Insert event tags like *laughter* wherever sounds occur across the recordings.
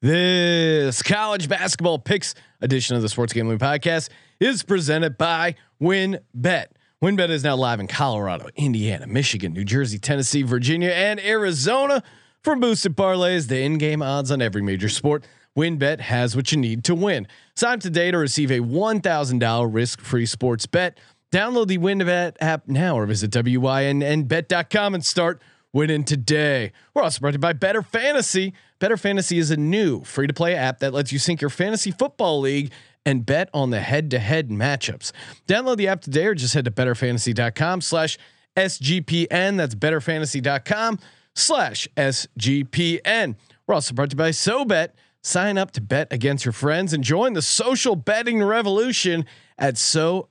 This college basketball picks edition of the Sports Gambling Podcast is presented by WynnBET. WynnBET is now live in Colorado, Indiana, Michigan, New Jersey, Tennessee, Virginia, and Arizona. For boosted parlays, the in-game odds on every major sport, WynnBET has what you need to win. Sign today to receive a $1,000 risk-free sports bet. Download the WynnBET app now or visit wynnbet.com and start winning today. We're also brought to you by Bettor Fantasy. Bettor Fantasy is a new free to play app that lets you sync your fantasy football league and bet on the head to head matchups. Download the app today or just head to bettorfantasy.com slash SGPN. That's bettorfantasy.com slash SGPN. We're also brought to you by SoBet. Sign up to bet against your friends and join the social betting revolution at SoBet.io.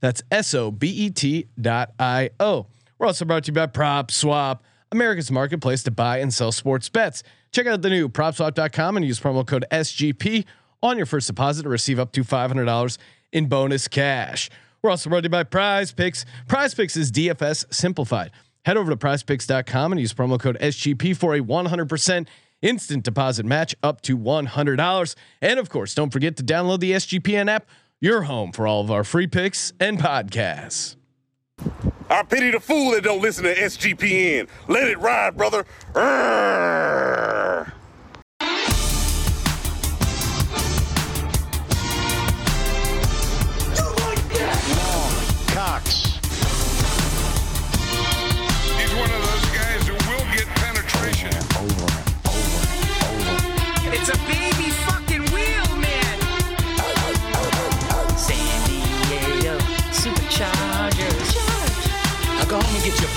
That's S O B E T.io. We're also brought to you by Prop Swap, America's marketplace to buy and sell sports bets. Check out the new PropSwap.com and use promo code SGP on your first deposit to receive up to $500 in bonus cash. We're also brought to you by Prize Picks. Prize Picks is DFS simplified. Head over to prizepicks.com and use promo code SGP for a 100% instant deposit match up to $100. And of course, don't forget to download the SGPN app, your home for all of our free picks and podcasts. I pity the fool that don't listen to SGPN. Let it ride, brother. Urgh.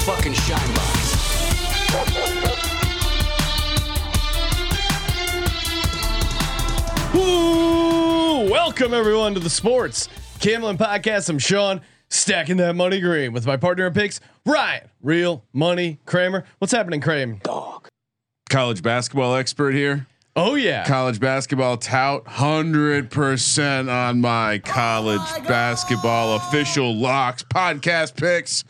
Fucking shine box. Ooh, welcome everyone to the Sports Gambling Podcast. I'm Sean, stacking that money green with my partner in picks, Ryan, real money Kramer. What's happening, Kramer? Dog. College basketball expert here. Oh yeah, College basketball tout, hundred percent on my college oh basketball official locks podcast picks.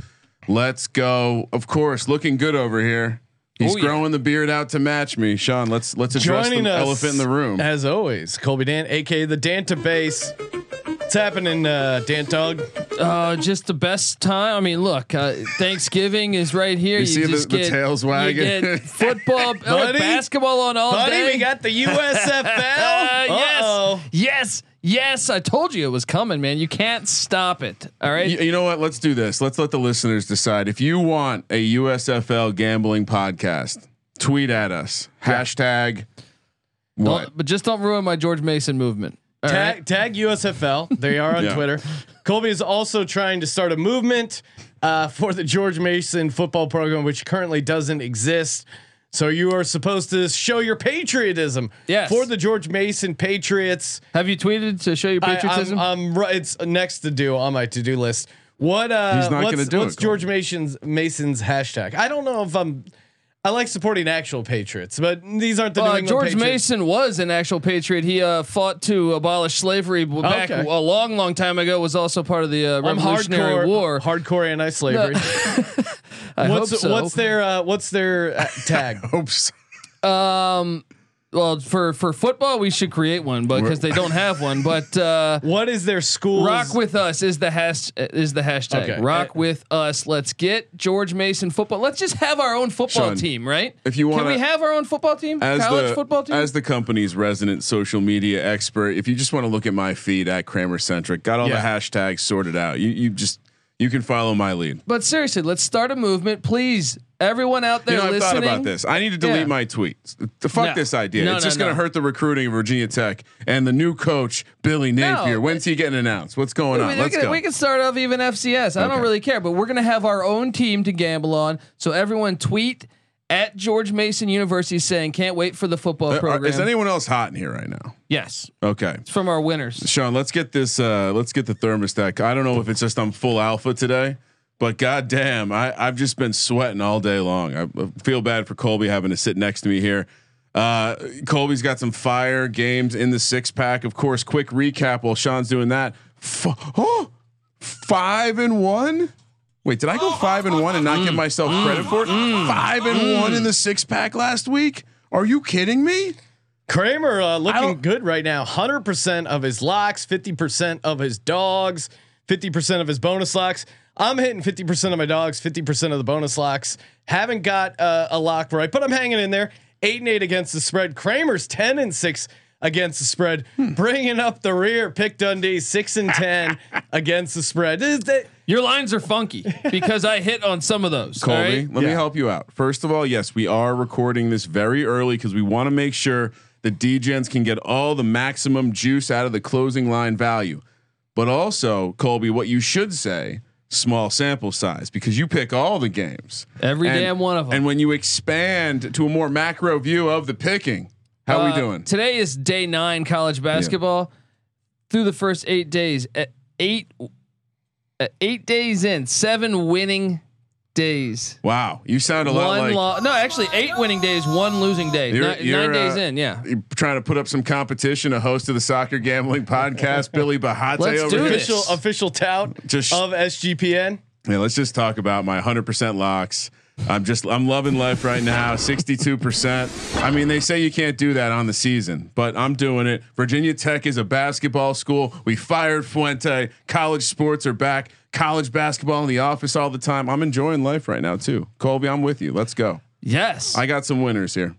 Let's go. Of course, looking good over here. He's Oh, yeah. growing the beard out to match me, Sean. Let's let's address joining the us elephant in the room. as always. Colby Dan, aka the Danta Base. What's happening, uh, Dan Dog? Uh, just the best time. I mean, look, uh, Thanksgiving is right here. You see the- just the get, tails You wagging? get *laughs* football, oh, Buddy? basketball on all Buddy, day. we got the USFL. *laughs* Uh, yes, yes, yes. I told you it was coming, man. You can't stop it. All right. You, you know what? Let's do this. Let's let the listeners decide. If you want a USFL gambling podcast, tweet at us. Hashtag Don't- what? but just don't ruin my George Mason movement. All Tag, right. tag USFL. They are on *laughs* Yeah. Twitter. Colby is also trying to start a movement uh, for the George Mason football program, which currently doesn't exist. So you are supposed to show your patriotism Yes. for the George Mason Patriots. Have you tweeted to show your patriotism? I'm, I'm right. It's next to do on my to do list. What? Uh, He's not what's, gonna do what's it, George Mason's Mason's hashtag? I don't know if I'm. I like supporting actual patriots, but these aren't the New Uh, England George Patriots. Mason was an actual patriot. He uh, fought to abolish slavery back Okay. a long, long time ago. Was also part of the uh, I'm Revolutionary hardcore, War. hardcore anti-slavery. *laughs* I what's hope so. what's their uh, what's their uh, tag? *laughs* Oops. Um, well, for for football, we should create one, but because they don't have one. *laughs* But uh, What is their school? rock with us is the hash is the hashtag. Okay. Rock Uh, with us. Let's get George Mason football. Let's just have our own football Sean, team, right? if you can wanna- we have our own football team? as College the football team. as the company's resident social media expert, if you just want to look at my feed at Kramer Centric, got all Yeah. the hashtags sorted out. You you just you can follow my lead. but seriously, let's start a movement, please. Everyone out there You know, I've thought about this. I need to delete Yeah. my tweets. The fuck No. this idea. No, it's no, just going to hurt the recruiting of Virginia Tech and the new coach Billy Napier. No. When's he getting announced? What's going We, on? we Let's can, go. we can start off even FCS. I don't really care, but we're gonna have our own team to gamble on. So everyone tweet at George Mason University saying, "Can't wait for the football Uh, program." Is anyone else hot in here right now? yes, Okay. it's from our winners. Sean, let's get this. Uh, let's get the thermostat. I don't know if it's just I'm full alpha today, but goddamn, I I've just been sweating all day long. I I feel bad for Colby having to sit next to me here. Uh, Colby's got some fire games in the six pack. Of course, quick recap while Sean's doing that. F- oh, *gasps* five and one. Wait, did I go five and one and not give myself credit for it? Five and one in the six pack last week. Are you kidding me? Kramer uh, looking good right now. Hundred percent of his locks, fifty percent of his dogs, fifty percent of his bonus locks. I'm hitting fifty percent of my dogs, fifty percent of the bonus locks. Haven't got uh, a lock right, but I'm hanging in there. Eight and eight against the spread. Kramer's ten and six against the spread, hmm. bringing up the rear. Pick Dundee six and ten against the spread. Is that- Your lines are funky because I hit on some of those. Colby, right? let me help you out. First of all, yes, we are recording this very early because we want to make sure the DGens can get all the maximum juice out of the closing line value. But also, Colby, what you should say, small sample size, because you pick all the games. Every And- damn one of them. And when you expand to a more macro view of the picking, how Uh, we doing? Today is day nine college basketball. Through the first eight days, at eight, at eight days in, seven winning days. Wow, you sound a lot like lo- no, actually eight winning days, one losing day. You're- Nine, you're, nine days uh, in, yeah. you're trying to put up some competition. A host of the soccer gambling *laughs* podcast, Billy Bahate Let's over do here. this. official official tout Just- of SGPN? Yeah, let's just talk about my 100% locks. I'm just I'm loving life right now. 62%. I mean, they say you can't do that on the season, but I'm doing it. Virginia Tech is a basketball school. We fired Fuente. College sports are back. College basketball in the office all the time. I'm enjoying life right now too. Colby, I'm with you. Let's go. Yes. I got some winners here.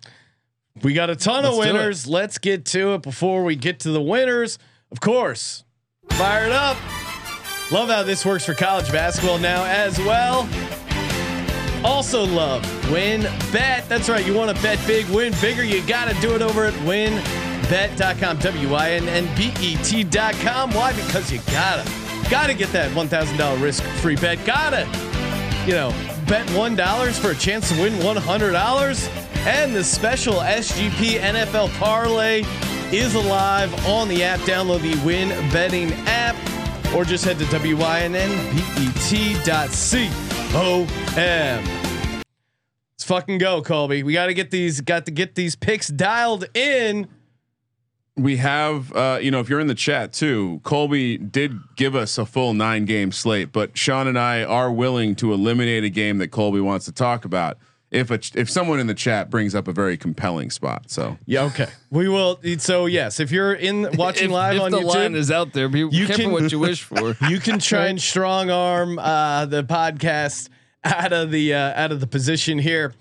We got a ton of Let's do it. winners. Let's get to it before we get to the winners. Of course, fired up. Love how this works for college basketball now as well. Also love win bet. That's right. You want to bet big, win bigger. You got to do it over at win wynnbet.com. W I N N B E T.com. Why? Because you gotta gotta get that one thousand dollar risk free bet. Gotta you know, bet one dollars for a chance to win one hundred dollars. And the special SGP NFL parlay is alive on the app. Download the Win Betting app, or just head to wynnbet.com. Let's fucking go, Colby. We got to get these. Got to get these picks dialed in. we have uh, you know if you're in the chat too colby did give us a full nine game slate but sean and i are willing to eliminate a game that colby wants to talk about if a, if someone in the chat brings up a very compelling spot so Yeah, okay. We will. So yes, if you're in *laughs* watching if, live if on the YouTube, line is out there, be you can- what you *laughs* wish for. you can try and strong arm uh, the podcast out of the uh, out of the position here.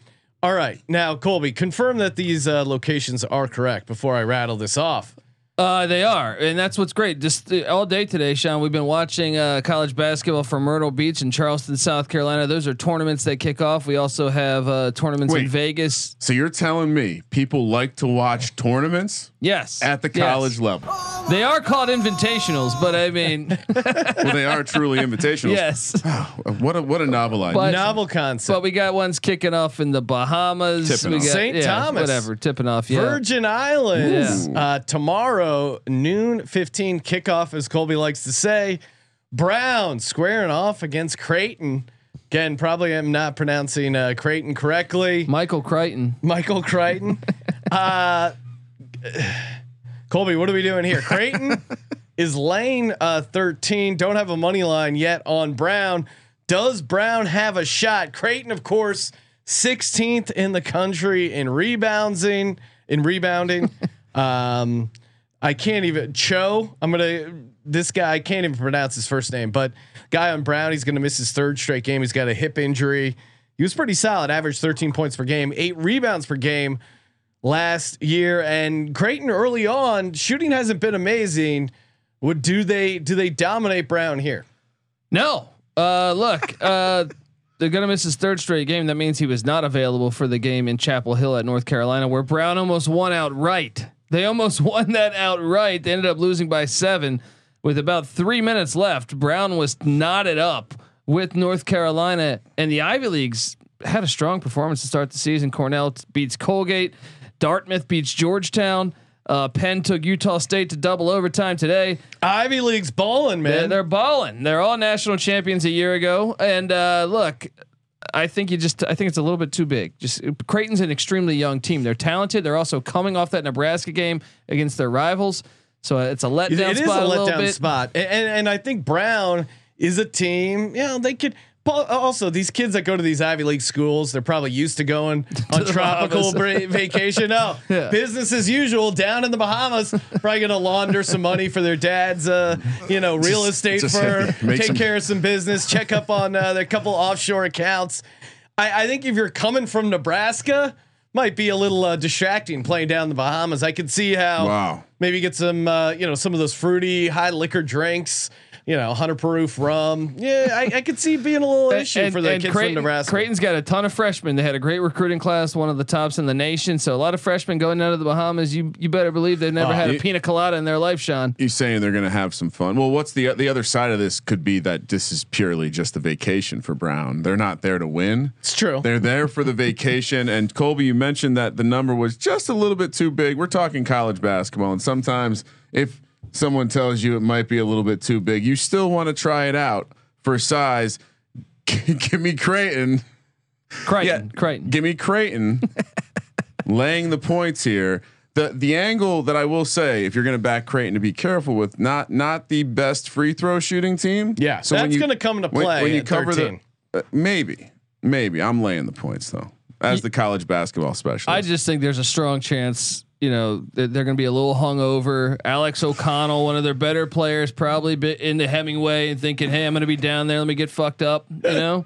All right, now Colby, confirm that these uh, locations are correct before I rattle this off. Uh, they are, and that's what's great. Just uh, all day today, Sean. We've been watching uh, college basketball from Myrtle Beach and Charleston, South Carolina. Those are tournaments that kick off. We also have uh, tournaments in Vegas. so you're telling me people like to watch tournaments Yes, at the Yes. college level They are called invitationals, but I mean, *laughs* *laughs* well they are truly invitationals. yes. what a what a novel idea But- Novel concept. But we got ones kicking off in the Bahamas. Tipping we off. got St. yeah, Thomas. whatever, tipping off. Yeah, Virgin Islands uh, tomorrow noon fifteen kickoff, as Colby likes to say. Brown squaring off against Creighton. Again, probably am not pronouncing uh, Creighton correctly. Michael Crichton. Michael Crichton. *laughs* uh, Colby, what are we doing here? Creighton *laughs* is lane uh, 13. Don't have a money line yet on Brown. Does Brown have a shot? Creighton, of course, 16th in the country in rebounding. In rebounding, *laughs* um, I can't even Cho. I'm gonna this guy. I can't even pronounce his first name, but guy on Brown. He's gonna miss his third straight game. He's got a hip injury. He was pretty solid. Averaged 13 points per game, eight rebounds per game last year. And Creighton early on shooting hasn't been amazing. Would do they do they dominate Brown here? No. Uh, look, *laughs* uh, they're gonna miss his third straight game. That means he was not available for the game in Chapel Hill at North Carolina, where Brown almost won outright. They almost *laughs* won that outright. They ended up losing by seven with about three minutes left. Brown was knotted up with North Carolina, and the Ivy Leagues had a strong performance to start the season. Cornell t- beats Colgate. Dartmouth beats Georgetown. Uh, Penn took Utah State to double overtime today. Ivy League's balling, They're, man. they're balling. They're all national champions a year ago. And uh, look, I think you just I think it's a little bit too big. Just Creighton's an extremely young team. They're talented. They're also coming off that Nebraska game against their rivals. So uh, it's a letdown It is spot a a letdown bit. spot, and, and and I think Brown is a team. You know, they could also, these kids that go to these Ivy League schools, they're probably used to going *laughs* on the tropical bra- vacation. No, *laughs* Yeah. business as usual down in the Bahamas. Probably going to launder some money for their dad's, uh, you know, real estate just firm. *laughs* Take some- care of some business. Check up on uh, their couple offshore accounts. I, I think if you're coming from Nebraska, might be a little uh, distracting playing down in the Bahamas. I could see how Wow. maybe get some, uh, you know, some of those fruity high liquor drinks. You know, hundred proof rum. Yeah, I, I could see being a little *laughs* issue for the kids Creighton, from Nebraska. Creighton's got a ton of freshmen. They had a great recruiting class, one of the tops in the nation. So a lot of freshmen going out of the Bahamas. You you better believe they've never Oh, had a pina colada in their life, Sean. You saying they're going to have some fun? Well, what's the the other side of this? Could be that this is purely just a vacation for Brown. They're not there to win. It's true. They're there for the vacation. And Colby, you mentioned that the number was just a little bit too big. We're talking college basketball, and sometimes if someone tells you it might be a little bit too big, you still want to try it out for size. *laughs* Give me Creighton. Creighton, Creighton. Give me Creighton *laughs* laying the points here. The the angle that I will say, if you're going to back Creighton, to be careful with not not the best free throw shooting team. Yeah, so that's you- gonna come into play when, you cover 13. the uh, maybe maybe I'm laying the points though as the college basketball specialist. I just think there's a strong chance. You know they're, they're going to be a little hungover. Alex O'Connell, one of their better players, probably bit into Hemingway and thinking, "Hey, I'm going to be down there. Let me get fucked up." You *laughs* know.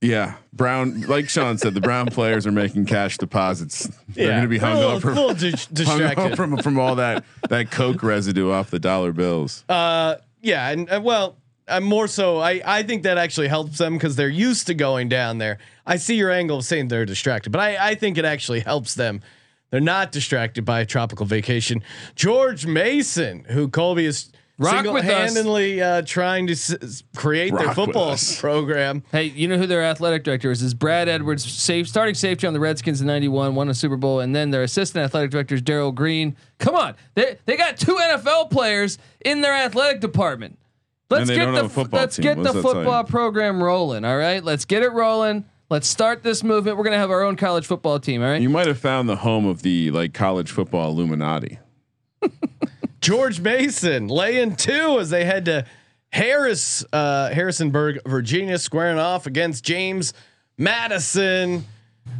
yeah, Brown. Like Sean said, the Brown players are making cash deposits. They're yeah, going to be hung a up little, from, little *laughs* hung up distracted. from from all that that coke residue off the dollar bills. Uh, yeah, and uh, well, I'm more so. I I think that actually helps them because they're used to going down there. I see your angle of saying they're distracted, but I I think it actually helps them. They're not distracted by a tropical vacation. George Mason, who Colby is Rock single-handedly uh, trying to s- s- create their Rock with football program. Hey, you know who their athletic director is? Is Brad Edwards, safe starting safety on the Redskins in '91, won a Super Bowl, and then their assistant athletic director is Daryl Green. Come on, they they got two NFL players in their athletic department. Let's And they get don't the have football let's team. get What the does that tell football program rolling. All right, let's get it rolling. Let's start this movement. We're gonna have our own college football team. All right. You might have found the home of the like college football Illuminati. *laughs* George Mason laying two as they head to Harris, uh, Harrisonburg, Virginia, squaring off against James Madison.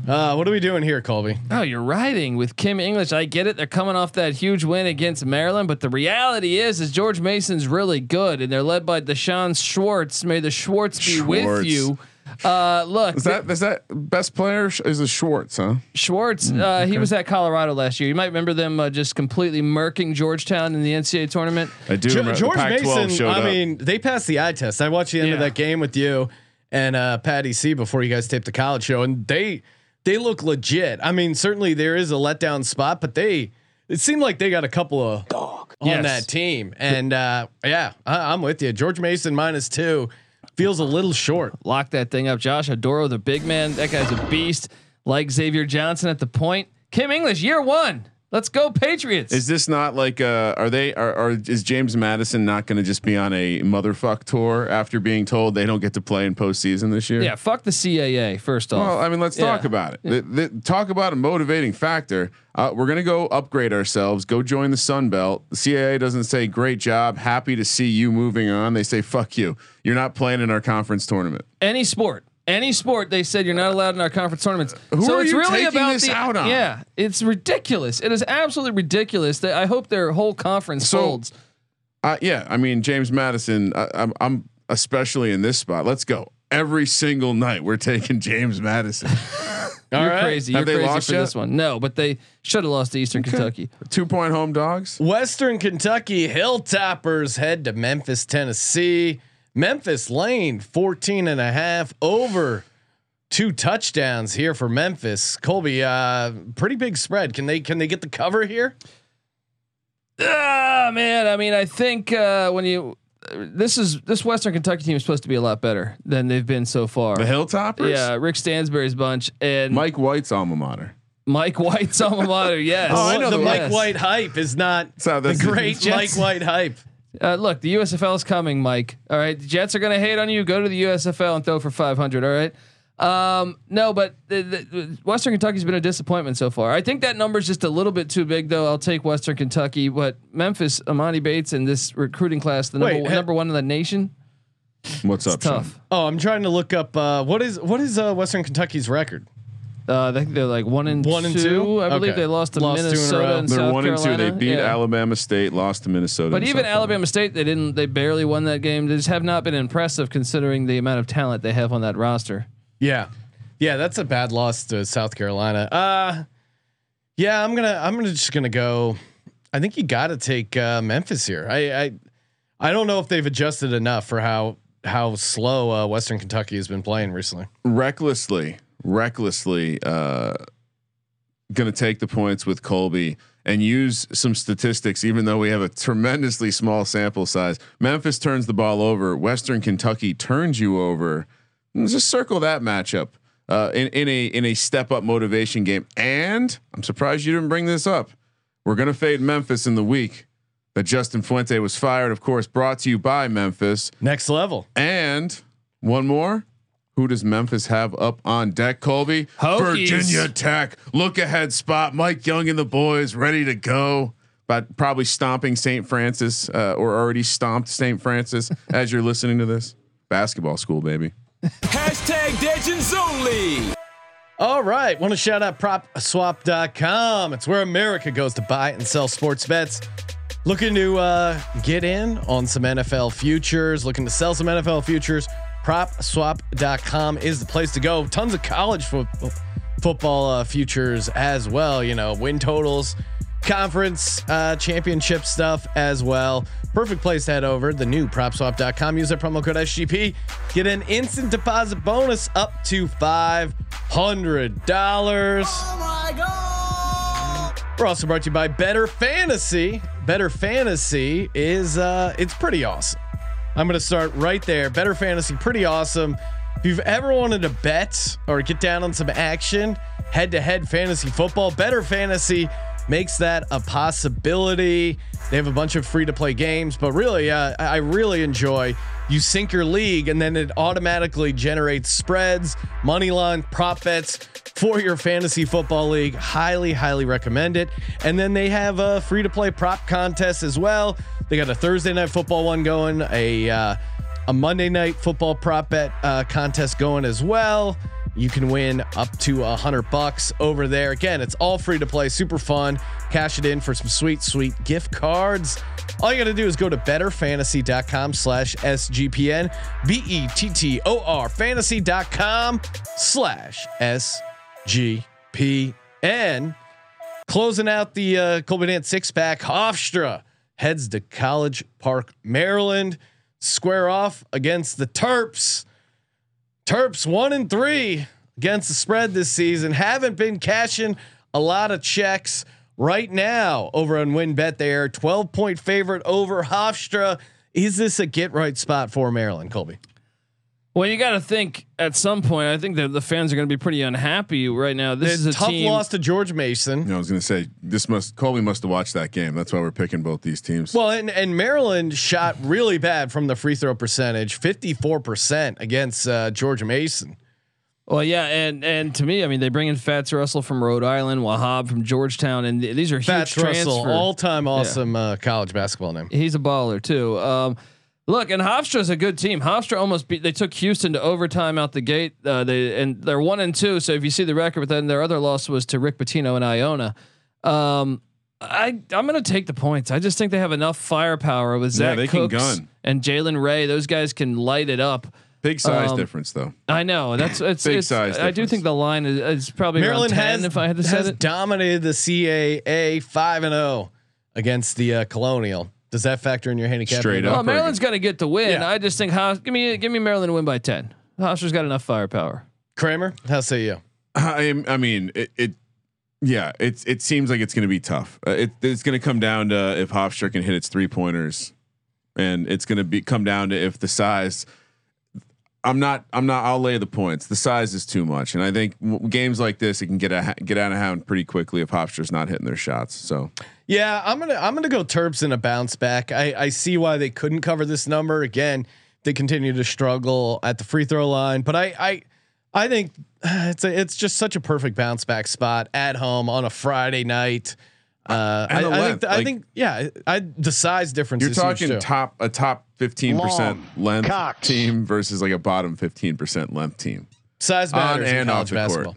Uh, what are we doing here, Colby? Oh, you're riding with Kim English. I get it. They're coming off that huge win against Maryland, but the reality is, is George Mason's really good, and they're led by D'Shawn Schwartz. May the Schwartz be with you. Uh, look, Is that is that best player is a Schwartz, huh? Schwartz, uh, he was at Colorado last year. You might remember them uh, just completely murking Georgetown in the NCAA tournament. I do. Jo- remember George Pac-12 Mason. I up. mean, they passed the eye test. I watched the end of that game with you and uh, Patty C before you guys taped the college show, and they they look legit. I mean, certainly there is a letdown spot, but they it seemed like they got a couple of dog on Yes. that team. And uh, yeah, I, I'm with you. George Mason minus two feels a little short. Lock that thing up. Josh Oduro, the big man. That guy's a beast. Like Xavier Johnson at the point. Kim English, year one. Let's go Patriots. Is this not like uh are they are, are is James Madison not going to just be on a motherfuck tour after being told they don't get to play in postseason this year? yeah, fuck the CAA. First off. Well, I mean, let's Yeah. talk about it. The- the- talk about a motivating factor. Uh, we're gonna go upgrade ourselves. Go join the Sun Belt. The CAA doesn't say great job, happy to see you moving on. They say fuck you. You're not playing in our conference tournament. any sport, any sport, they said you're not allowed in our conference tournaments. Who so are it's you really taking about this the, out on? Yeah, it's ridiculous. It is absolutely ridiculous. That I hope their whole conference So- folds. Uh, yeah, I mean James Madison. I, I'm, I'm especially in this spot. Let's go. Every single night we're taking *laughs* James Madison. *laughs* You're right. crazy. Have You're they crazy lost for yet? this one. No, but they should have lost to Eastern Kentucky. Two point home dogs. Western Kentucky Hilltoppers head to Memphis, Tennessee. Memphis lane 14 and a half over two touchdowns here for Memphis. Colby, uh, pretty big spread. Can they can they get the cover here? Ah, man. I mean, I think uh, when you this is this Western Kentucky team is supposed to be a lot better than they've been so far. The Hilltoppers. yeah, Rick Stansbury's bunch and Mike, Mike White's alma mater. Mike White's alma mater. *laughs* Yes. Oh, I know the the Mike Yes. White hype is not So the great Mike White hype. Uh, look, the USFL is coming, Mike. All right, the Jets are going to hate on you. Go to the USFL and throw for 500. All right. Um, no, but the, the, Western Kentucky's been a disappointment so far. I think that number's just a little bit too big, though. I'll take Western Kentucky, but Memphis, Emoni Bates, and this recruiting class, the number, Wait, ha- number one in the nation. What's up? Tough. Sean? Oh, I'm trying to look up uh, what is what is uh, Western Kentucky's record? Uh, I think they're like one and One and two. two? I believe Okay. they lost to Lost two in a Minnesota row. and They're South one Carolina. and two. They beat Yeah. Alabama State, lost to Minnesota. But even South Carolina. Alabama State, they didn't. They barely won that game. They just have not been impressive considering the amount of talent they have on that roster. Yeah, yeah, that's a bad loss to South Carolina. Uh, yeah, I'm gonna I'm gonna just gonna go. I think you got to take uh, Memphis here. I, I I don't know if they've adjusted enough for how how slow uh, Western Kentucky has been playing recently. recklessly, recklessly uh, going to take the points with Colby and use some statistics, even though we have a tremendously small sample size. Memphis turns the ball over. Western Kentucky turns you over. Just circle that matchup uh, in in a in a step up motivation game. And I'm surprised you didn't bring this up. We're going to fade Memphis in the week that Justin Fuente was fired. Of course, brought to you by Memphis. Next level. And one more. Who does Memphis have up on deck, Colby? Hokies. Virginia Tech. Look ahead spot. Mike Young and the boys ready to go. But probably stomping St. Francis uh, or already stomped St. Francis *laughs* as you're listening to this. Basketball school, baby. Hashtag Legends Only. All right. Want to shout out propswap.com. It's where America goes to buy and sell sports bets. Looking to uh, get in on some NFL futures, looking to sell some NFL futures. Propswap.com is the place to go. Tons of college fo- football uh, futures as well. You know, win totals, conference uh, championship stuff as well. Perfect place to head over. The new propswap.com. Use that promo code SGP. Get an instant deposit bonus up to $500. We're also brought to you by Bettor Fantasy. Bettor Fantasy is uh it's pretty awesome. I'm gonna start right there. Bettor Fantasy, pretty awesome. If you've ever wanted to bet or get down on some action, head-to-head fantasy football, Bettor Fantasy makes that a possibility. They have a bunch of free-to-play games, but really, uh, I I really enjoy. You sync your league, and then it automatically generates spreads, money line, prop bets for your fantasy football league. Highly, highly recommend it. And then they have a free to play prop contest as well. They got a Thursday night football one going, a uh, a Monday night football prop bet uh, contest going as well. You can win up to a hundred bucks over there. Again, it's all free to play, super fun. Cash it in for some sweet, sweet gift cards. All you got to do is go to bettorfantasy.com slash SGPN, B E T T O R fantasy.com slash SGPN. Closing out the uh, Colby Dance six pack, Hofstra heads to College Park, Maryland. Square off against the Terps. Terps one and three against the spread this season. Haven't been cashing a lot of checks right now over on WynnBET. They are 12 point favorite over Hofstra. Is this a get right spot for Maryland, Colby? Well, you got to think at some point. I think that the fans are going to be pretty unhappy right now. This This is a tough team. loss to George Mason. I was going to say this must Colby must have watched that game. That's why we're picking both these teams. Well, and, and Maryland shot really bad from the free throw percentage, 54% against uh, George Mason. Well, yeah, and and to me, I mean, they bring in Fats Russell from Rhode Island, Wahab from Georgetown, and th- these are huge Fats Russell, all time awesome uh, college basketball name. He's a baller too. Um, look, and Hofstra's a good team. Hofstra almost beat. They took Houston to overtime out the gate. Uh, they and they're one and two. So if you see the record, but then their other loss was to Rick Pitino and Iona. Um, I I'm gonna take the points. I just think they have enough firepower with Yeah, Zach they can Cooks gun. and Jalen Ray. Those guys can light it up. Big size um, difference though. I know that's it's, Big it's size I do think the line is, is probably Maryland ten. has, if I had to say has it, dominated the CAA 5 and 0 against the uh, Colonial. Does that factor in your handicap? Straight at all? up. well, Maryland's got to get the win. Yeah. I just think Haas, give me give me Maryland to win by ten. Hofstra's got enough firepower. Kramer, how say you? I am- I mean it. it yeah, it's it seems like it's going to be tough. Uh, it, it's going to come down to if Hofstra can hit its three pointers, and it's going to be come down to if the size. I'm not. I'm not. I'll lay the points. The size is too much, and I think w- games like this, it can get a get out of hand pretty quickly if Hofstra's not hitting their shots. So Yeah, I'm gonna I'm gonna go Terps in a bounce back. I, I see why they couldn't cover this number again. They continue to struggle at the free throw line, but I I I think *sighs* it's a, it's just such a perfect bounce back spot at home on a Friday night. Uh, I, And the I think length, I think yeah, I the size difference. you're is talking too. top a top fifteen percent length cocks. team versus like a bottom fifteen percent length team. Size On matters in and off college the court. basketball.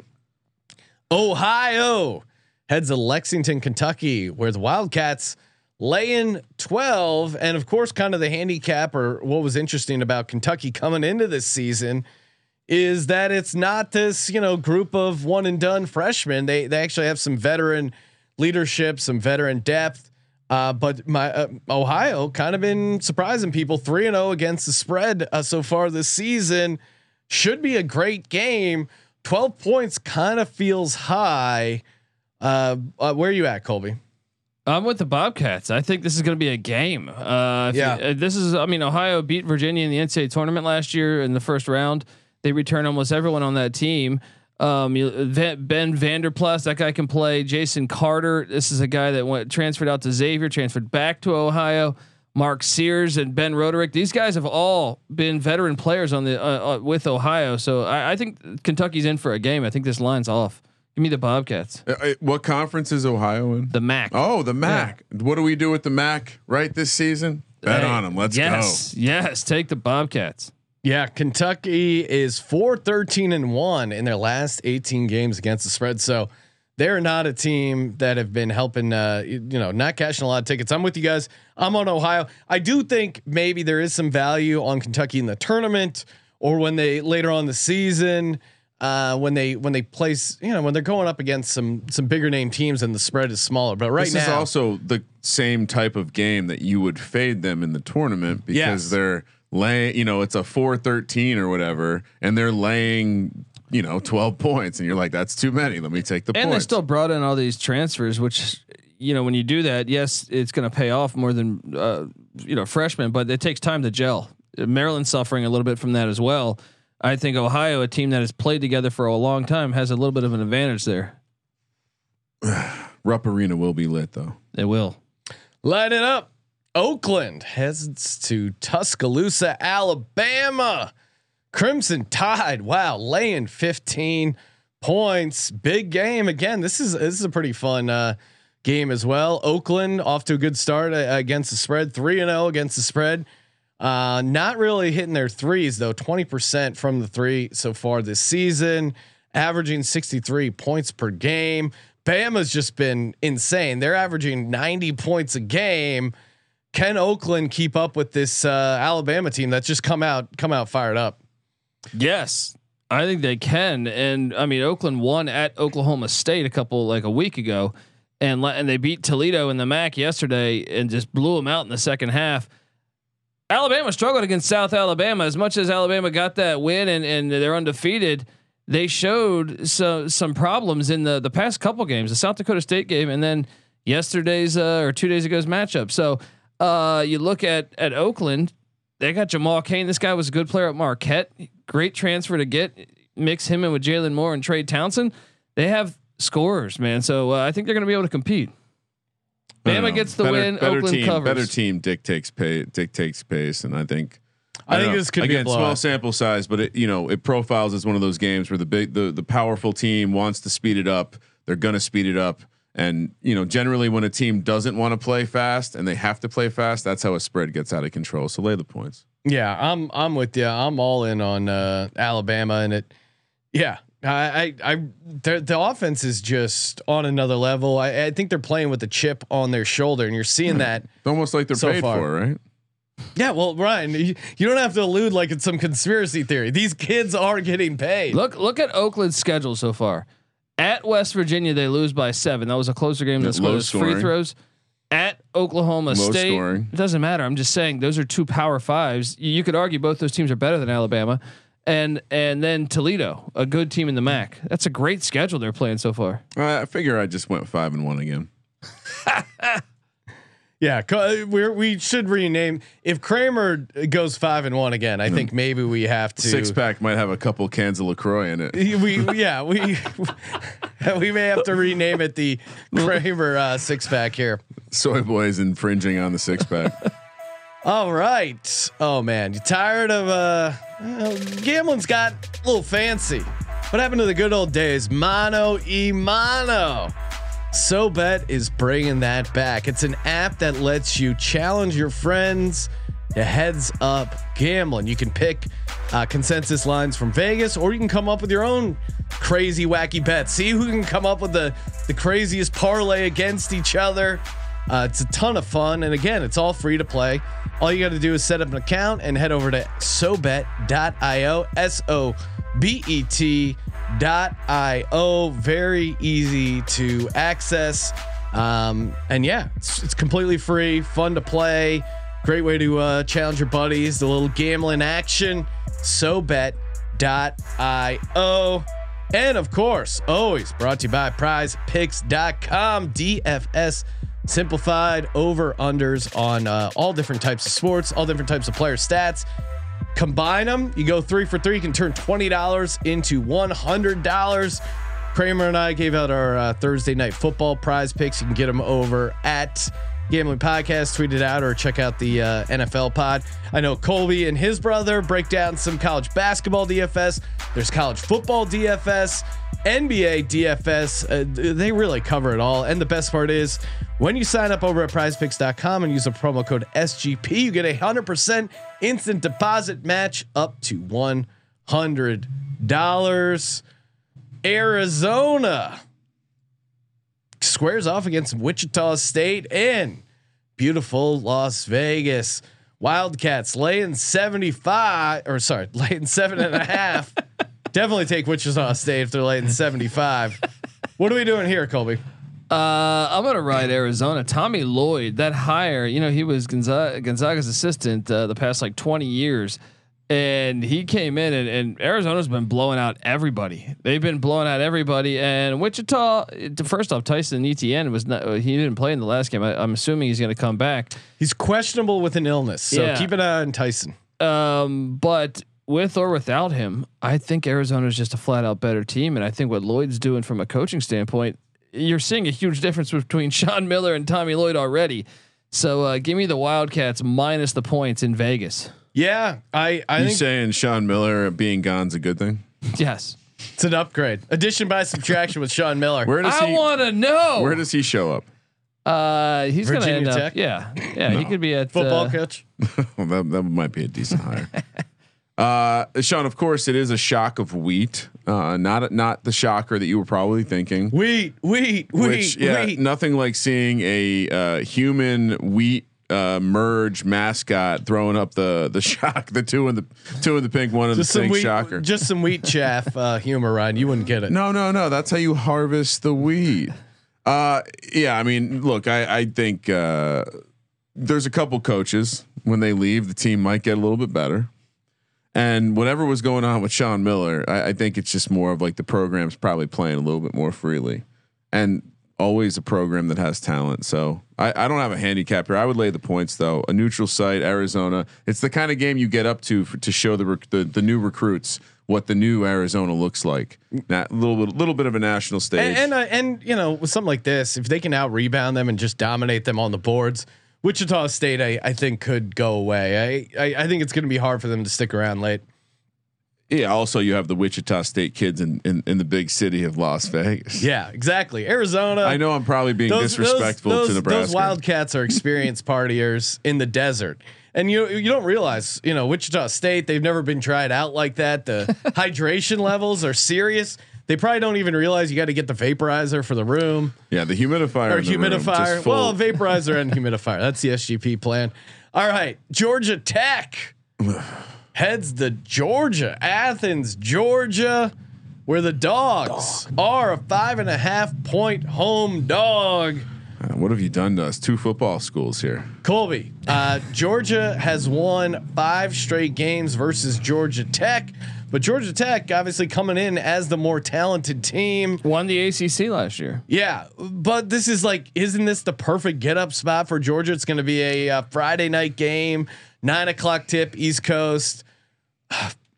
Ohio heads to Lexington, Kentucky, where the Wildcats laying 12. And of course, kind of the handicap or what was interesting about Kentucky coming into this season is that it's not this, you know, group of one and done freshmen. They they actually have some veteran leadership, some veteran depth. Uh, but my uh, Ohio kind of been surprising people. Three and zero against the spread uh, so far this season should be a great game. Twelve points kind of feels high. Uh, uh, where are you at, Colby? I'm with the Bobcats. I think this is going to be a game. Uh, if you- Yeah. uh, this is. I mean, Ohio beat Virginia in the NCAA tournament last year in the first round. They returned almost everyone on that team. Um, you, Ben Vanderplas, that guy can play. Jason Carter, this is a guy that went transferred out to Xavier, transferred back to Ohio. Mark Sears and Ben Roderick, these guys have all been veteran players on the uh, uh, with Ohio. So I, I think Kentucky's in for a game. I think this line's off. Give me the Bobcats, Uh, uh, what conference is Ohio in? the MAC. Oh, the MAC. What do we do with the MAC right this season? Bet Hey, on them. Let's go. yes, Yes, take the Bobcats. Yeah, Kentucky is 4 13 and 1 in their last 18 games against the spread. So they're not a team that have been helping, uh, you you know, not cashing a lot of tickets. I'm with you guys. I'm on Ohio. I do think maybe there is some value on Kentucky in the tournament or when they later on the season. Uh, when they when they place you know when they're going up against some some bigger name teams and the spread is smaller, but go. right This now is also the same type of game that you would fade them in the tournament because Yes. they're laying, you know, it's a 4-13 or whatever, and they're laying, you know, 12 points, and you're like, that's too many. Let me take the And they still brought in all these transfers, which you know when you do that, yes, it's going to pay off more than uh, you know freshmen, but it takes time to gel. Maryland's suffering a little bit from that as well. I think Ohio, a team that has played together for a long time, has a little bit of an advantage there. Rupp Arena will be lit though. It will. Light it up. Oakland heads to Tuscaloosa, Alabama. Crimson Tide. Wow, laying 15 points. Big game again. This is this is a pretty fun uh, game as well. Oakland off to a good start uh, against the spread. 3 and 0 against the spread. Uh, not really hitting their threes though. 20% from the 3 so far this season, averaging 63 points per game. Bama's just been insane. They're averaging 90 points a game. Can Oakland keep up with this uh, Alabama team that's just come out come out fired up? Yes, I think they can. And I mean, Oakland won at Oklahoma State a couple like a week ago, and and they beat Toledo in the MAC yesterday and just blew them out in the second half. Alabama struggled against South Alabama as much as Alabama got that win and, and they're undefeated. They showed some some problems in the the past couple games, the South Dakota State game, and then yesterday's uh, or two days ago's matchup. So uh, you look at at Oakland, they got Jamal Cain. This guy was a good player at Marquette. Great transfer to get. Mix him in with Jalen Moore and Trey Townsend. They have scorers, man. So uh, I think they're going to be able to compete. I don't Bama gets the better, win. Better Oakland team, covers. better team dictates pay, dictates pace, and I think. I think don't know. this could be a again small sample size, but it you know it profiles as one of those games where the big the the powerful team wants to speed it up. They're gonna speed it up, and you know generally when a team doesn't want to play fast and they have to play fast, that's how a spread gets out of control. So lay the points. Yeah, I'm I'm with you. I'm all in on uh, Alabama and it. Yeah, I I, I the, the offense is just on another level. I, I think they're playing with the chip on their shoulder, and you're seeing hmm. that. It's almost like they're So paid far. for, right? Yeah, well, Ryan, you, you don't have to allude like it's some conspiracy theory. These kids are getting paid. Look look at Oakland's schedule so far. At West Virginia, they lose by seven. That was a closer game than Yeah, low those free throws. At Oklahoma Low State, scoring. it doesn't matter. I'm just saying those are two power fives. You, you could argue both those teams are better than Alabama, and and then Toledo, a good team in the MAC. That's a great schedule they're playing so far. Uh, I figure I just went five and one again. *laughs* Yeah, we're, we should rename if Kramer goes five and one again. I think maybe we have to Six pack might have a couple cans of Lacroix in it. we *laughs* yeah we *laughs* we may have to rename it the Kramer uh, six pack here. Soy boys infringing on the six pack. All right. Oh man, you tired of uh well, gambling's got a little fancy. What happened to the good old days? Mono e mono. SoBet is bringing that back. It's an app that lets you challenge your friends to Heads Up Gambling. You can pick uh, consensus lines from Vegas, or you can come up with your own crazy, wacky bets. See who can come up with the the craziest parlay against each other. Uh, it's a ton of fun, and again, it's all free to play. All you got to do is set up an account and head over to sobet.io. S O B E T dot io. Very easy to access. Um, and yeah, it's, it's completely free, fun to play. Great way to uh, challenge your buddies. The little gambling action. SoBet.io. And of course, always brought to you by prizepicks.com. DFS simplified over unders on uh, all different types of sports, all different types of player stats. Combine them, you go three for three. You can turn $20 into $100. Kramer and I gave out our uh, Thursday night football prize picks. You can get them over at Gambling Podcast, tweet it out, or check out the uh, NFL pod. I know Colby and his brother break down some college basketball DFS. There's college football DFS, NBA DFS. Uh, they really cover it all. And the best part is when you sign up over at prizepicks.com and use a promo code SGP, you get a 100% instant deposit match up to $100. Arizona squares off against Wichita State and beautiful Las Vegas. Wildcats laying 75 or sorry, *laughs* laying seven and a half. Definitely take Wichita State if they're laying 75. what are we doing here, Colby? Uh, I'm gonna ride Arizona. Tommy Lloyd, that hire, you know, he was Gonzaga, Gonzaga's assistant uh, the past like 20 years, and he came in and, and Arizona's been blowing out everybody. They've been blowing out everybody. And Wichita, first off, Tyson Etienne was not. He didn't play in the last game. I, I'm assuming he's gonna come back. He's questionable with an illness, so Yeah. keep an eye on Tyson. Um, but with or without him, I think Arizona is just a flat out better team. And I think what Lloyd's doing from a coaching standpoint, you're seeing a huge difference between *laughs* Sean Miller and Tommy Lloyd already. So uh, give me the Wildcats minus the points in Vegas. Yeah, I I You think saying Sean Miller being gone's a good thing? Yes. it's an upgrade. Addition by subtraction with Sean Miller. Where does I he? want to know. Where does he show up? uh, he's going to Virginia end up. Tech? Yeah. Yeah. He could be at Football uh, coach. *laughs* Well, that, that might be a decent hire. *laughs* Uh, Sean, of course, it is a shock of wheat, uh, not not the shocker that you were probably thinking. Wheat, wheat, wheat, Which, yeah, wheat. nothing like seeing a uh, human wheat uh, merge mascot throwing up the the *laughs* shock, the two in the two in the pink, one in just the pink wheat, shocker. just some wheat *laughs* chaff uh, humor, Ryan. You wouldn't get it. No, no, no. That's how you harvest the wheat. Uh, yeah. I mean, look, I, I think uh, there's a couple coaches when they leave, the team might get a little bit better. And whatever was going on with Sean Miller, I, I think it's just more of like the program's probably playing a little bit more freely, and always a program that has talent. So I, I don't have a handicap here. I would lay the points though. A neutral site, Arizona. It's the kind of game you get up to for, to show the, rec- the the new recruits what the new Arizona looks like. A little bit, little bit of a national stage. And and, uh, and you know, with something like this, if they can out rebound them and just dominate them on the boards, Wichita State, I, I think could go away. I I, I think it's going to be hard for them to stick around late. Yeah. Also, you have the Wichita State kids in, in, in the big city of Las Vegas. *laughs* Yeah, exactly. Arizona. I know I'm probably being disrespectful those, to Nebraska. Those Wildcats are experienced partiers in the desert. And you you don't realize, you know, Wichita State, they've never been tried out like that. The *laughs* hydration levels are serious. They probably don't even realize you got to get the vaporizer for the room yeah, the humidifier. or room, humidifier. full- Well, *laughs* vaporizer and humidifier. That's the SGP plan. All right, Georgia Tech *sighs* *sighs* heads to Georgia, Athens, Georgia, where the dogs are a five and a half point home dog. Uh, what have you done to us? Two football schools here. Colby, uh, Georgia has won five straight games versus Georgia Tech, but Georgia Tech obviously coming in as the more talented team. Won the ACC last year. Yeah, but this is like, isn't this the perfect get up spot for Georgia? It's going to be a uh, Friday night game, nine o'clock tip, East Coast.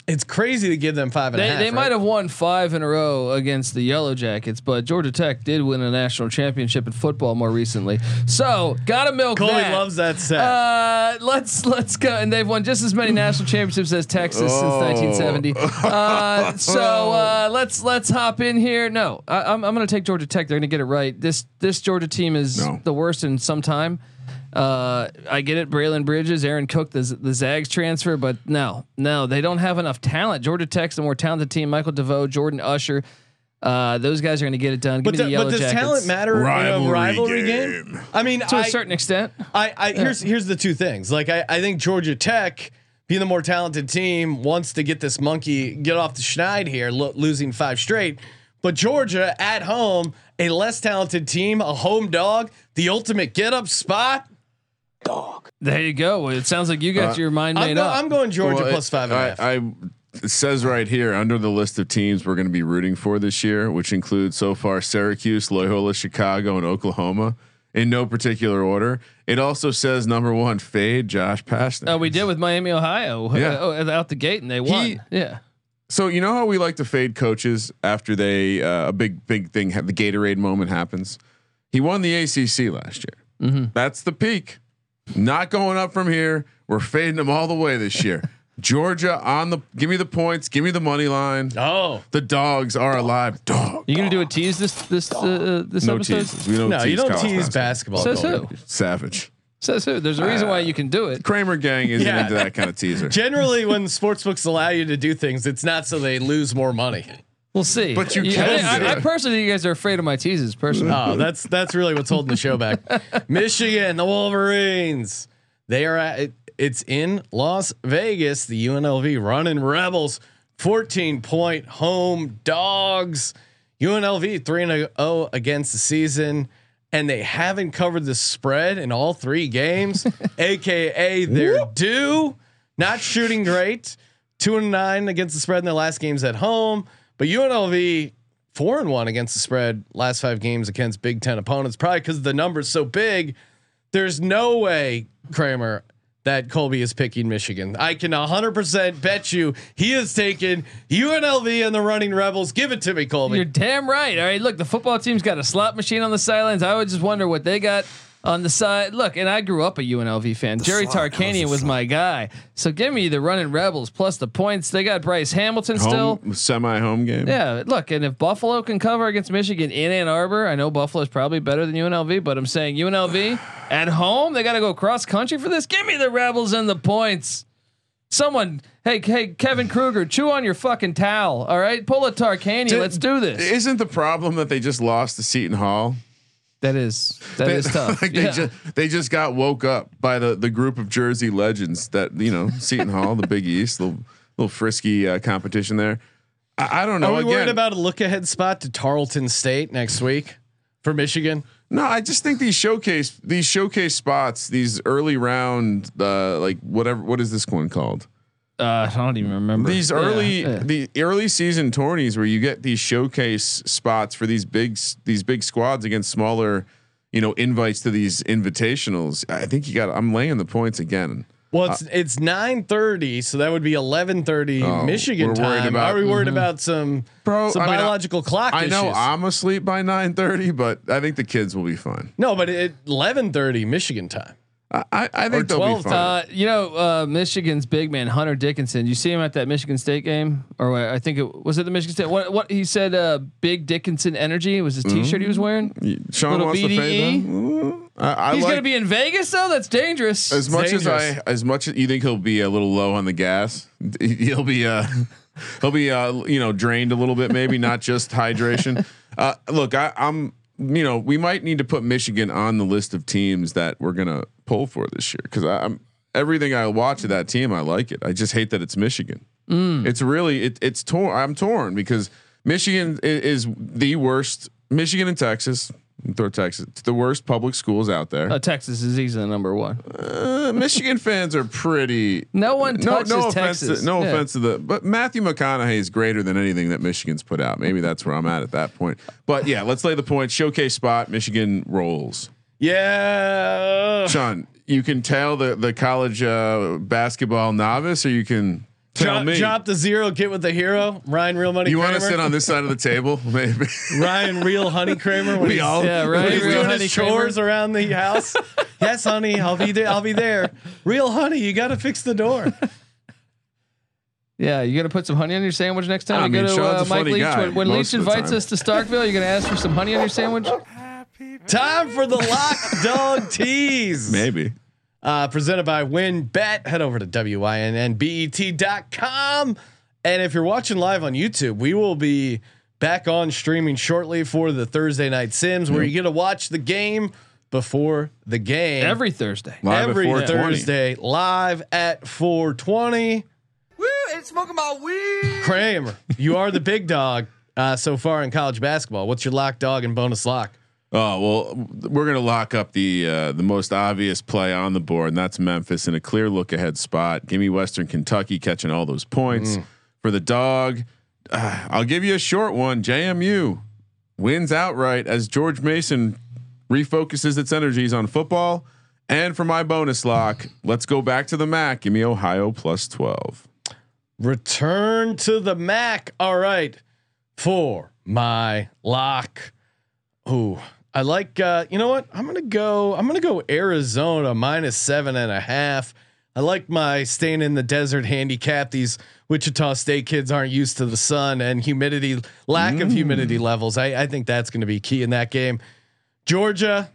It's crazy to give them five and a They, half. they right? might have won five in a row against the Yellow Jackets, but Georgia Tech did win a national championship in football more recently. So gotta milk Colby that. loves that set. Uh, let's let's go, and they've won just as many national championships as Texas since Oh. 1970. Uh, so uh, *laughs* let's let's hop in here. No, I, I'm I'm going to take Georgia Tech. They're going to get it right. This this Georgia team is No. the worst in some time. Uh, I get it, Braelen Bridges, Aaron Cook, the the Zags transfer, but no, no, they don't have enough talent. Georgia Tech's the more talented team. Michael DeVoe, Jordan Usher, uh, those guys are going to get it done. Give But, me the the- Yellow but does Jackets. talent matter in a Rivalry rivalry game? game. I mean, to a I, certain extent? I, I here's here's the two things. Like I, I think Georgia Tech, being the more talented team, wants to get this monkey get off the schneid here, lo- losing five straight. But Georgia at home, a less talented team, a home dog, the ultimate get up spot. There you go. It sounds like you got Uh, your mind I'm, made go- up. I'm going Georgia Well, plus it- five and a half. I, I it says right here under the list of teams we're going to be rooting for this year, which includes so far Syracuse, Loyola, Chicago, and Oklahoma in no particular order. It also says number one fade Josh Pastner. Oh, we did with Miami, Ohio. Yeah. uh, out the gate, and they won. He- yeah. So you know how we like to fade coaches after they uh, a big big thing the Gatorade moment happens. He won the ACC last year. Mm-hmm. That's the peak. Not going up from here. We're fading them all the way this year. *laughs* Georgia on the give me the points, give me the money line. oh The dogs are alive. Dog. You gonna do a tease this this uh, this No episode? teases. We don't no, you don't college tease basketball. Says who? Savage. Says who? There's a reason why you can do it. Kramer gang isn't Yeah. into that kind of teaser. *laughs* Generally, when sportsbooks allow you to do things, it's not so they lose more money. We'll see. But you I- can I, do I personally, think you guys are afraid of my teases. Personally, Oh, that's that's really what's holding the show back. *laughs* Michigan, the Wolverines. They are at it, it's in Las Vegas. The UNLV running Rebels, 14 point home dogs. UNLV 3 and 0 against the season and they haven't covered the spread in all 3 games, *laughs* aka they're due. Not shooting great. 2 and 9 against the spread in their last games at home, but UNLV four and one against the spread last five games against Big Ten opponents. Probably because the number's so big. There's no way Kramer that Colby is picking Michigan. I can 100% bet you he is taking UNLV and the Running Rebels. Give it to me, Colby. you're damn right. All right, look, the football team's got a slot machine on the sidelines. I would just wonder what they got on the side. Look, and I grew up a UNLV fan. Jerry Tarkanian was my guy. So give me the running Rebels plus the points. They got Bryce Hamilton still. Semi home game. Yeah, look, and if Buffalo can cover against Michigan in Ann Arbor, I know Buffalo is probably better than UNLV, but I'm saying UNLV *sighs* at home, they got to go cross country for this. Give me the Rebels and the points. Someone, hey, hey, Kevin Kruger, chew on your fucking towel. All right, pull a Tarkanian. Let's do this. Isn't the problem that they just lost to Seton Hall? That is that They- is *laughs* tough. like they Yeah. just they just got woke up by the the group of Jersey legends that you know Seton Hall, the Big East, little little frisky uh, competition there. I, I don't know. Are we Again, worried about a look ahead spot to Tarleton State next week for Michigan? no, I just think these showcase these showcase spots, these early round, uh, like whatever. What is this one called? Uh, I don't even remember These Yeah, early yeah. the early season tourneys where you get these showcase spots for these big these big squads against smaller, you know, invites to these invitationals. I think you got. I'm laying the points again. Well, it's it's nine thirty, so that would be eleven thirty Oh, Michigan time. about- Are we worried about some Bro, some I mean, I- biological clock I know issues? I'm asleep by 9:30, but I think the kids will be fine. no, but at eleven thirty Michigan time. I, I, I think they'll 12, be fine. Uh, you know, uh, Michigan's big man Hunter Dickinson. You see him at that Michigan State game, or I think it was it the Michigan State. What what he said? Uh, big Dickinson energy was his T-shirt he was wearing. Sean little wants to BDE? fade them. I, I He's like gonna be in Vegas though. That's dangerous. as much dangerous. as I as much as you think he'll be a little low on the gas. *laughs* He'll be uh *laughs* he'll be uh you know drained a little bit, maybe not just hydration. *laughs* Uh, look, I, I'm you know we might need to put Michigan on the list of teams that we're gonna pull for this year because I'm everything I watch of that team, I like it. I just hate that it's Michigan. Mm. It's really it, it's torn. I'm torn because Michigan is, is the worst. Michigan and Texas, throw Texas, it's the worst public schools out there. uh, Texas is easily number one. Uh, Michigan fans are pretty. No one No, touches no offense. Texas. To, no Yeah. offense to the, but Matthew McConaughey is greater than anything that Michigan's put out. Maybe that's where I'm at at that point. But yeah, let's lay the point. Showcase spot. Michigan rolls. Yeah. Sean, you can tell the the college uh, basketball novice, or you can tell Drop, me. drop the zero, get with the hero. Ryan Real Money you want to sit on this side of the table, *laughs* maybe? Ryan Real Honey Kramer when We he's, all- Yeah, when right. he's Real doing Honey his chores Kramer. around the house. *laughs* yes, honey, I'll be there. I'll be there. Real honey, you got to fix the door. Yeah, you gonna put some honey on your sandwich next time I you mean, go to Sean's uh, a Mike funny Leach. guy When, when Leach invites time. us to Starkville, you're gonna ask for some honey on your sandwich. Happy Time for the lock dog tease. Maybe. Uh, presented by WynnBET. Head over to wynnbet.com. And if you're watching live on YouTube, we will be back on streaming shortly for the Thursday Night Sims, where you get to watch the game before the game Every Thursday. Live at every 420. Thursday live at 420. Woo, ain't smoking my weed. Kramer, you are the big dog uh, so far in college basketball. What's your lock dog and bonus lock? Oh well, we're gonna lock up the uh, the most obvious play on the board, and that's Memphis in a clear look ahead spot. Give me Western Kentucky catching all those points for the dog. Uh, I'll give you a short one. JMU wins outright as George Mason refocuses its energies on football. And for my bonus lock, let's go back to the MAC. Give me Ohio plus twelve. Return to the Mac. All right. For my lock. Ooh, I like uh, you know what? I'm gonna go, I'm gonna go Arizona minus seven and a half. I like my staying in the desert handicap. These Wichita State kids aren't used to the sun and humidity, lack of humidity levels. I, I think that's gonna be key in that game. Georgia,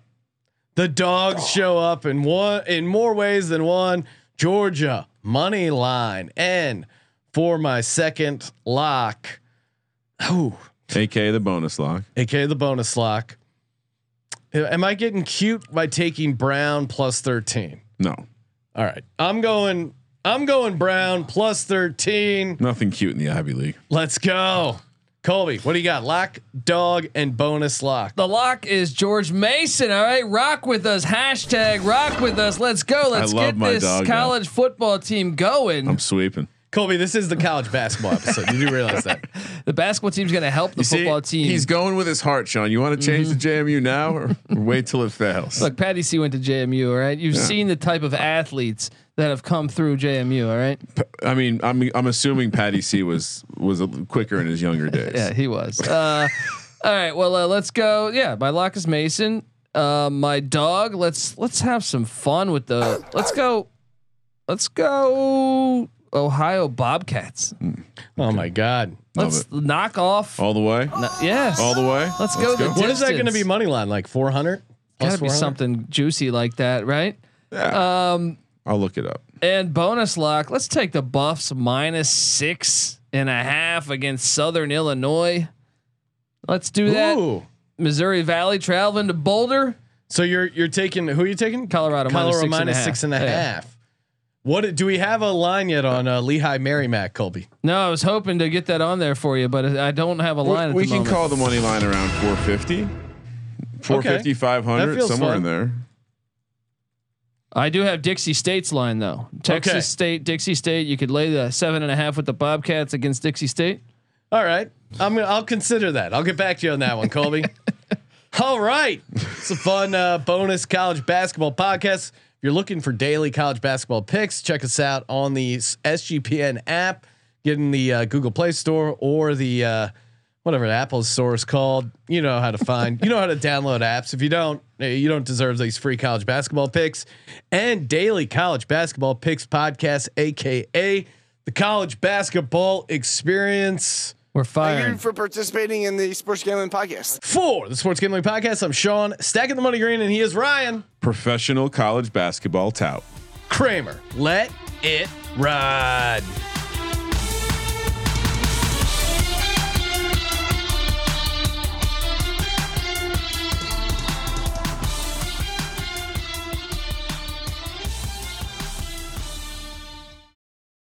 the dogs show up in one in more ways than one. Georgia money line and for my second lock, oh, aka the bonus lock. aka the bonus lock. Am I getting cute by taking Brown plus thirteen? No, All right, I'm going. I'm going Brown plus thirteen. nothing cute in the Ivy League. Let's go, Colby. What do you got? Lock, dog, and bonus lock. The lock is George Mason. All right, rock with us. Hashtag rock with us. Let's go. Let's get this dog now. college football team going. I'm sweeping. Colby, this is the college basketball episode. Did you realize that? *laughs* the basketball team's going to help the You see, football team. He's going with his heart, Sean. You want to change the JMU now, or, or wait till it fails? Look, Patty C went to JMU. All right, you've seen the type of athletes that have come through JMU. All right, I mean, I'm I'm assuming Patty C was was a, quicker in his younger days. *laughs* yeah, he was. Uh, all right, well, uh, let's go. Yeah, my lock is Mason. Uh, my dog. Let's let's have some fun with the. Let's go. Let's go. Ohio Bobcats. Oh my God. Love Let's knock off. All the way, No- yes. all the way. Let's go the What is that going to be Distance. money line? Like 400? Gotta be something juicy like that, right? Yeah. Um, I'll look it up. And bonus lock. Let's take the Buffs minus six and a half against Southern Illinois. Let's do that. Ooh. Missouri Valley traveling to Boulder, So you're you're taking who are you taking? Colorado, minus Colorado six and a half. six and a Yeah. half. What do we have a line yet on uh, Lehigh Merrimack, Colby? No, I was hoping to get that on there for you, but I don't have a line. we at the can moment. call the money line around 450, 450, 500, somewhere fun. in there. I do have Dixie State's line though. Texas Okay. State, Dixie State. You could lay the seven and a half with the Bobcats against Dixie State. All right, I'm gonna I'll consider that. I'll get back to you on that one, Colby. *laughs* All right, it's a fun uh, bonus college basketball podcast. You're looking for daily college basketball picks, check us out on the SGPN app. Get in the uh, Google Play Store or the uh, whatever Apple store is called. You know how to find. you know how to download apps. If you don't, eh, you don't deserve these free college basketball picks and daily college basketball picks podcast, aka the college basketball experience. We're fine. Thank you for participating in the Sports Gambling Podcast. For the Sports Gambling Podcast, I'm Sean, stacking the money green, and he is Ryan Professional college basketball tout. Kramer. Let it ride.